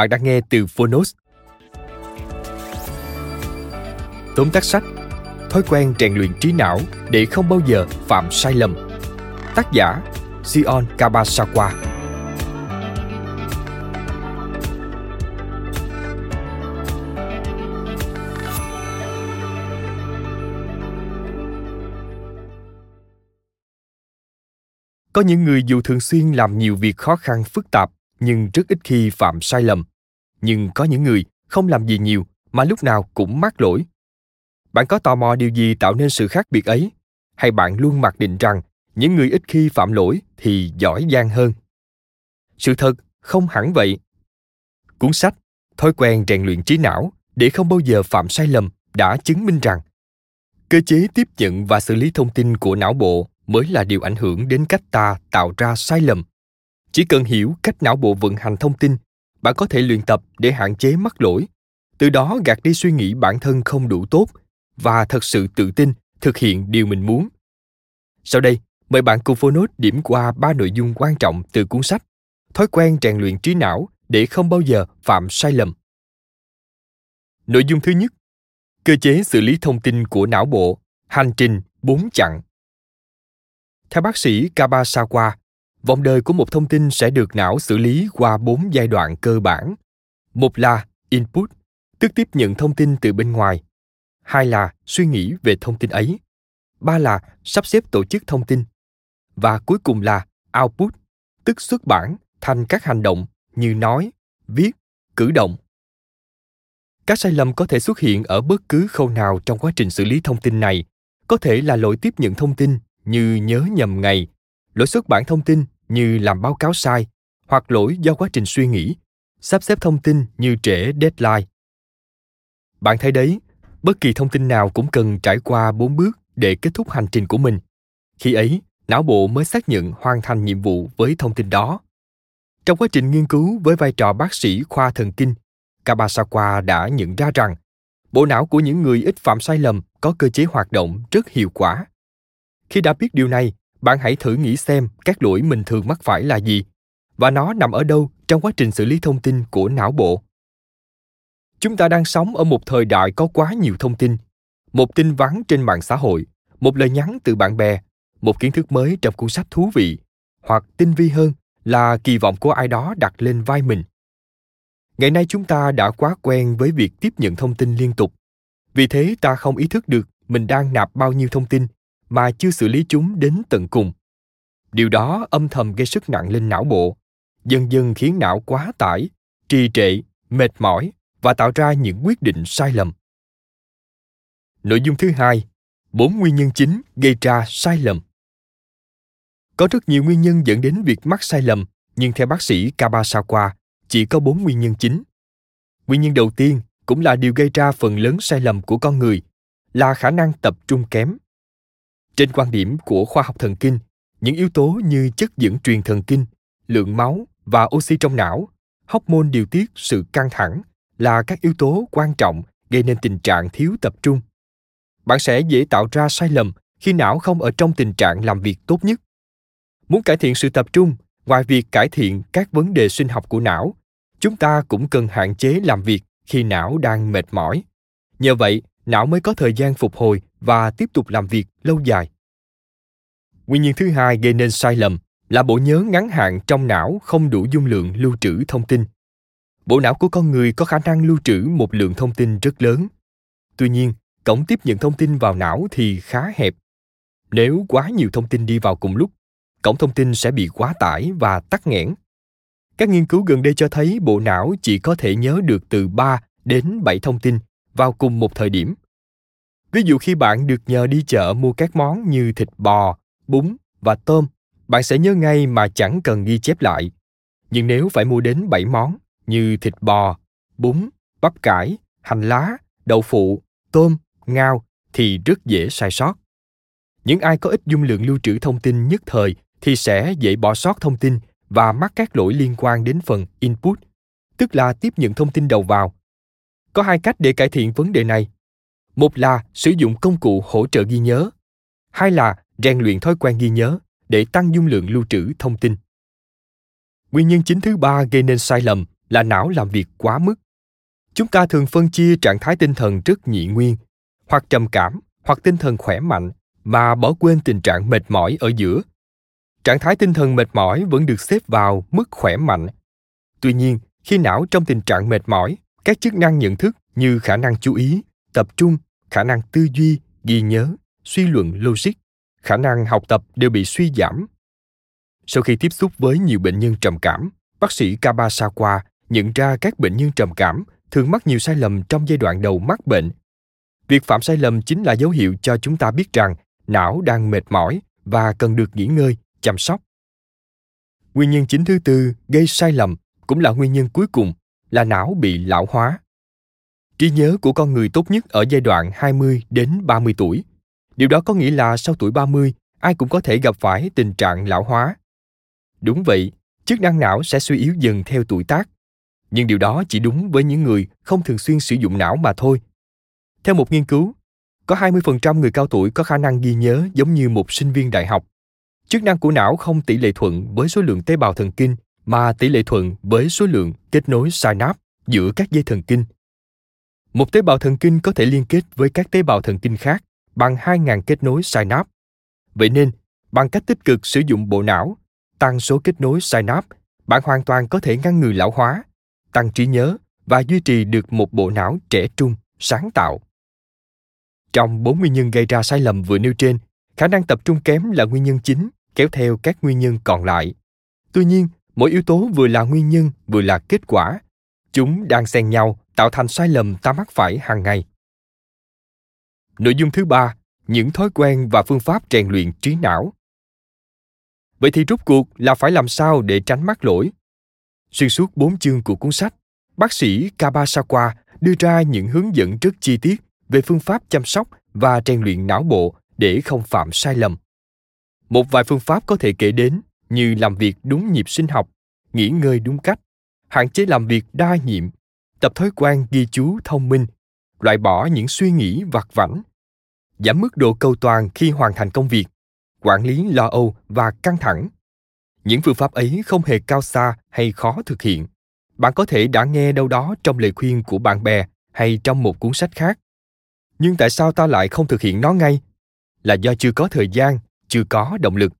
Bạn đang nghe từ Phonos. Tóm tắt sách, Thói quen rèn luyện trí não để không bao giờ phạm sai lầm Tác giả Sion Kabasawa Có những người dù thường xuyên làm nhiều việc khó khăn, phức tạp, nhưng rất ít khi phạm sai lầm. Nhưng có những người không làm gì nhiều mà lúc nào cũng mắc lỗi. Bạn có tò mò điều gì tạo nên sự khác biệt ấy? Hay bạn luôn mặc định rằng những người ít khi phạm lỗi thì giỏi giang hơn? Sự thật không hẳn vậy. Cuốn sách Thói quen rèn luyện trí não để không bao giờ phạm sai lầm đã chứng minh rằng cơ chế tiếp nhận và xử lý thông tin của não bộ mới là điều ảnh hưởng đến cách ta tạo ra sai lầm chỉ cần hiểu cách não bộ vận hành thông tin bạn có thể luyện tập để hạn chế mắc lỗi từ đó gạt đi suy nghĩ bản thân không đủ tốt và thật sự tự tin thực hiện điều mình muốn sau đây mời bạn cùng Phonos điểm qua ba nội dung quan trọng từ cuốn sách Thói quen rèn luyện trí não để không bao giờ phạm sai lầm. Nội dung thứ nhất, cơ chế xử lý thông tin của não bộ, hành trình bốn chặng. Theo bác sĩ Kabasawa, vòng đời của một thông tin sẽ được não xử lý qua bốn giai đoạn cơ bản. Một là input, tức tiếp nhận thông tin từ bên ngoài. Hai là suy nghĩ về thông tin ấy. Ba là sắp xếp tổ chức thông tin. Và cuối cùng là output, tức xuất bản thành các hành động như nói, viết, cử động. Các sai lầm có thể xuất hiện ở bất cứ khâu nào trong quá trình xử lý thông tin này. Có thể là lỗi tiếp nhận thông tin như nhớ nhầm ngày lỗi xuất bản thông tin như làm báo cáo sai hoặc lỗi do quá trình suy nghĩ, sắp xếp thông tin như trễ deadline. Bạn thấy đấy, bất kỳ thông tin nào cũng cần trải qua bốn bước để kết thúc hành trình của mình. Khi ấy, não bộ mới xác nhận hoàn thành nhiệm vụ với thông tin đó. Trong quá trình nghiên cứu với vai trò bác sĩ khoa thần kinh kabasawa đã nhận ra rằng bộ não của những người ít phạm sai lầm có cơ chế hoạt động rất hiệu quả. Khi đã biết điều này bạn hãy thử nghĩ xem các lỗi mình thường mắc phải là gì và nó nằm ở đâu trong quá trình xử lý thông tin của não bộ. Chúng ta đang sống ở một thời đại có quá nhiều thông tin, một tin vắn trên mạng xã hội, một lời nhắn từ bạn bè, một kiến thức mới trong cuốn sách thú vị, hoặc tinh vi hơn là kỳ vọng của ai đó đặt lên vai mình. Ngày nay chúng ta đã quá quen với việc tiếp nhận thông tin liên tục. Vì thế ta không ý thức được mình đang nạp bao nhiêu thông tin mà chưa xử lý chúng đến tận cùng. Điều đó âm thầm gây sức nặng lên não bộ, dần dần khiến não quá tải, trì trệ, mệt mỏi và tạo ra những quyết định sai lầm. Nội dung thứ hai, bốn nguyên nhân chính gây ra sai lầm. Có rất nhiều nguyên nhân dẫn đến việc mắc sai lầm, nhưng theo bác sĩ kabasawa, chỉ có bốn nguyên nhân chính. Nguyên nhân đầu tiên cũng là điều gây ra phần lớn sai lầm của con người, là khả năng tập trung kém trên quan điểm của khoa học thần kinh, những yếu tố như chất dẫn truyền thần kinh, lượng máu và oxy trong não, hormone điều tiết sự căng thẳng là các yếu tố quan trọng gây nên tình trạng thiếu tập trung. Bạn sẽ dễ tạo ra sai lầm khi não không ở trong tình trạng làm việc tốt nhất. Muốn cải thiện sự tập trung, ngoài việc cải thiện các vấn đề sinh học của não, chúng ta cũng cần hạn chế làm việc khi não đang mệt mỏi, Nhờ vậy, não mới có thời gian phục hồi và tiếp tục làm việc lâu dài. Nguyên nhân thứ hai gây nên sai lầm là bộ nhớ ngắn hạn trong não không đủ dung lượng lưu trữ thông tin. Bộ não của con người có khả năng lưu trữ một lượng thông tin rất lớn. Tuy nhiên, cổng tiếp nhận thông tin vào não thì khá hẹp. Nếu quá nhiều thông tin đi vào cùng lúc, cổng thông tin sẽ bị quá tải và tắc nghẽn. Các nghiên cứu gần đây cho thấy bộ não chỉ có thể nhớ được từ 3 đến 7 thông tin vào cùng một thời điểm. Ví dụ khi bạn được nhờ đi chợ mua các món như thịt bò, bún và tôm, bạn sẽ nhớ ngay mà chẳng cần ghi chép lại. Nhưng nếu phải mua đến 7 món như thịt bò, bún, bắp cải, hành lá, đậu phụ, tôm, ngao thì rất dễ sai sót. Những ai có ít dung lượng lưu trữ thông tin nhất thời thì sẽ dễ bỏ sót thông tin và mắc các lỗi liên quan đến phần input, tức là tiếp nhận thông tin đầu vào. Có hai cách để cải thiện vấn đề này. Một là sử dụng công cụ hỗ trợ ghi nhớ, hai là rèn luyện thói quen ghi nhớ để tăng dung lượng lưu trữ thông tin. Nguyên nhân chính thứ ba gây nên sai lầm là não làm việc quá mức. Chúng ta thường phân chia trạng thái tinh thần rất nhị nguyên, hoặc trầm cảm, hoặc tinh thần khỏe mạnh, mà bỏ quên tình trạng mệt mỏi ở giữa. Trạng thái tinh thần mệt mỏi vẫn được xếp vào mức khỏe mạnh. Tuy nhiên, khi não trong tình trạng mệt mỏi, các chức năng nhận thức như khả năng chú ý, tập trung, khả năng tư duy, ghi nhớ, suy luận logic, khả năng học tập đều bị suy giảm. Sau khi tiếp xúc với nhiều bệnh nhân trầm cảm, bác sĩ Kabasawa nhận ra các bệnh nhân trầm cảm thường mắc nhiều sai lầm trong giai đoạn đầu mắc bệnh. Việc phạm sai lầm chính là dấu hiệu cho chúng ta biết rằng não đang mệt mỏi và cần được nghỉ ngơi, chăm sóc. Nguyên nhân chính thứ tư gây sai lầm cũng là nguyên nhân cuối cùng là não bị lão hóa. Trí nhớ của con người tốt nhất ở giai đoạn 20 đến 30 tuổi. Điều đó có nghĩa là sau tuổi 30, ai cũng có thể gặp phải tình trạng lão hóa. Đúng vậy, chức năng não sẽ suy yếu dần theo tuổi tác. Nhưng điều đó chỉ đúng với những người không thường xuyên sử dụng não mà thôi. Theo một nghiên cứu, có 20% người cao tuổi có khả năng ghi nhớ giống như một sinh viên đại học. Chức năng của não không tỷ lệ thuận với số lượng tế bào thần kinh mà tỷ lệ thuận với số lượng kết nối synapse giữa các dây thần kinh. Một tế bào thần kinh có thể liên kết với các tế bào thần kinh khác bằng 2.000 kết nối synapse. Vậy nên, bằng cách tích cực sử dụng bộ não, tăng số kết nối synapse, bạn hoàn toàn có thể ngăn ngừa lão hóa, tăng trí nhớ và duy trì được một bộ não trẻ trung, sáng tạo. Trong bốn nguyên nhân gây ra sai lầm vừa nêu trên, khả năng tập trung kém là nguyên nhân chính, kéo theo các nguyên nhân còn lại. Tuy nhiên, mỗi yếu tố vừa là nguyên nhân vừa là kết quả. Chúng đang xen nhau tạo thành sai lầm ta mắc phải hàng ngày. Nội dung thứ ba, những thói quen và phương pháp rèn luyện trí não. Vậy thì rút cuộc là phải làm sao để tránh mắc lỗi? Xuyên suốt bốn chương của cuốn sách, bác sĩ Kabasawa đưa ra những hướng dẫn rất chi tiết về phương pháp chăm sóc và rèn luyện não bộ để không phạm sai lầm. Một vài phương pháp có thể kể đến như làm việc đúng nhịp sinh học, nghỉ ngơi đúng cách, hạn chế làm việc đa nhiệm, tập thói quen ghi chú thông minh, loại bỏ những suy nghĩ vặt vãnh, giảm mức độ cầu toàn khi hoàn thành công việc, quản lý lo âu và căng thẳng. Những phương pháp ấy không hề cao xa hay khó thực hiện. Bạn có thể đã nghe đâu đó trong lời khuyên của bạn bè hay trong một cuốn sách khác. Nhưng tại sao ta lại không thực hiện nó ngay? Là do chưa có thời gian, chưa có động lực.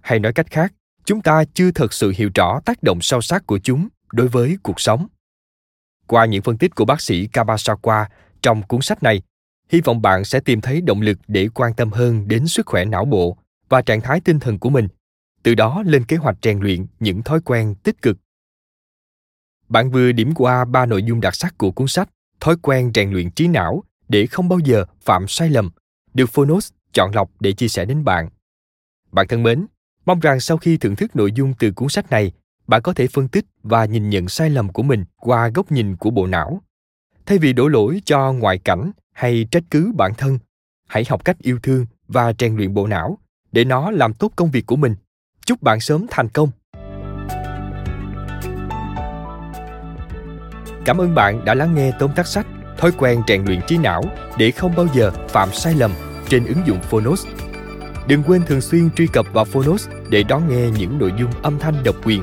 Hay nói cách khác, chúng ta chưa thật sự hiểu rõ tác động sâu sắc của chúng đối với cuộc sống. Qua những phân tích của bác sĩ Kabasawa trong cuốn sách này, hy vọng bạn sẽ tìm thấy động lực để quan tâm hơn đến sức khỏe não bộ và trạng thái tinh thần của mình, từ đó lên kế hoạch rèn luyện những thói quen tích cực. Bạn vừa điểm qua ba nội dung đặc sắc của cuốn sách Thói quen rèn luyện trí não để không bao giờ phạm sai lầm, được Phonos chọn lọc để chia sẻ đến bạn. Bạn thân mến, mong rằng sau khi thưởng thức nội dung từ cuốn sách này, bạn có thể phân tích và nhìn nhận sai lầm của mình qua góc nhìn của bộ não. Thay vì đổ lỗi cho ngoại cảnh hay trách cứ bản thân, hãy học cách yêu thương và rèn luyện bộ não để nó làm tốt công việc của mình. Chúc bạn sớm thành công. Cảm ơn bạn đã lắng nghe tóm tắt sách Thói quen rèn luyện trí não để không bao giờ phạm sai lầm trên ứng dụng Phonos. Đừng quên thường xuyên truy cập vào Phonos để đón nghe những nội dung âm thanh độc quyền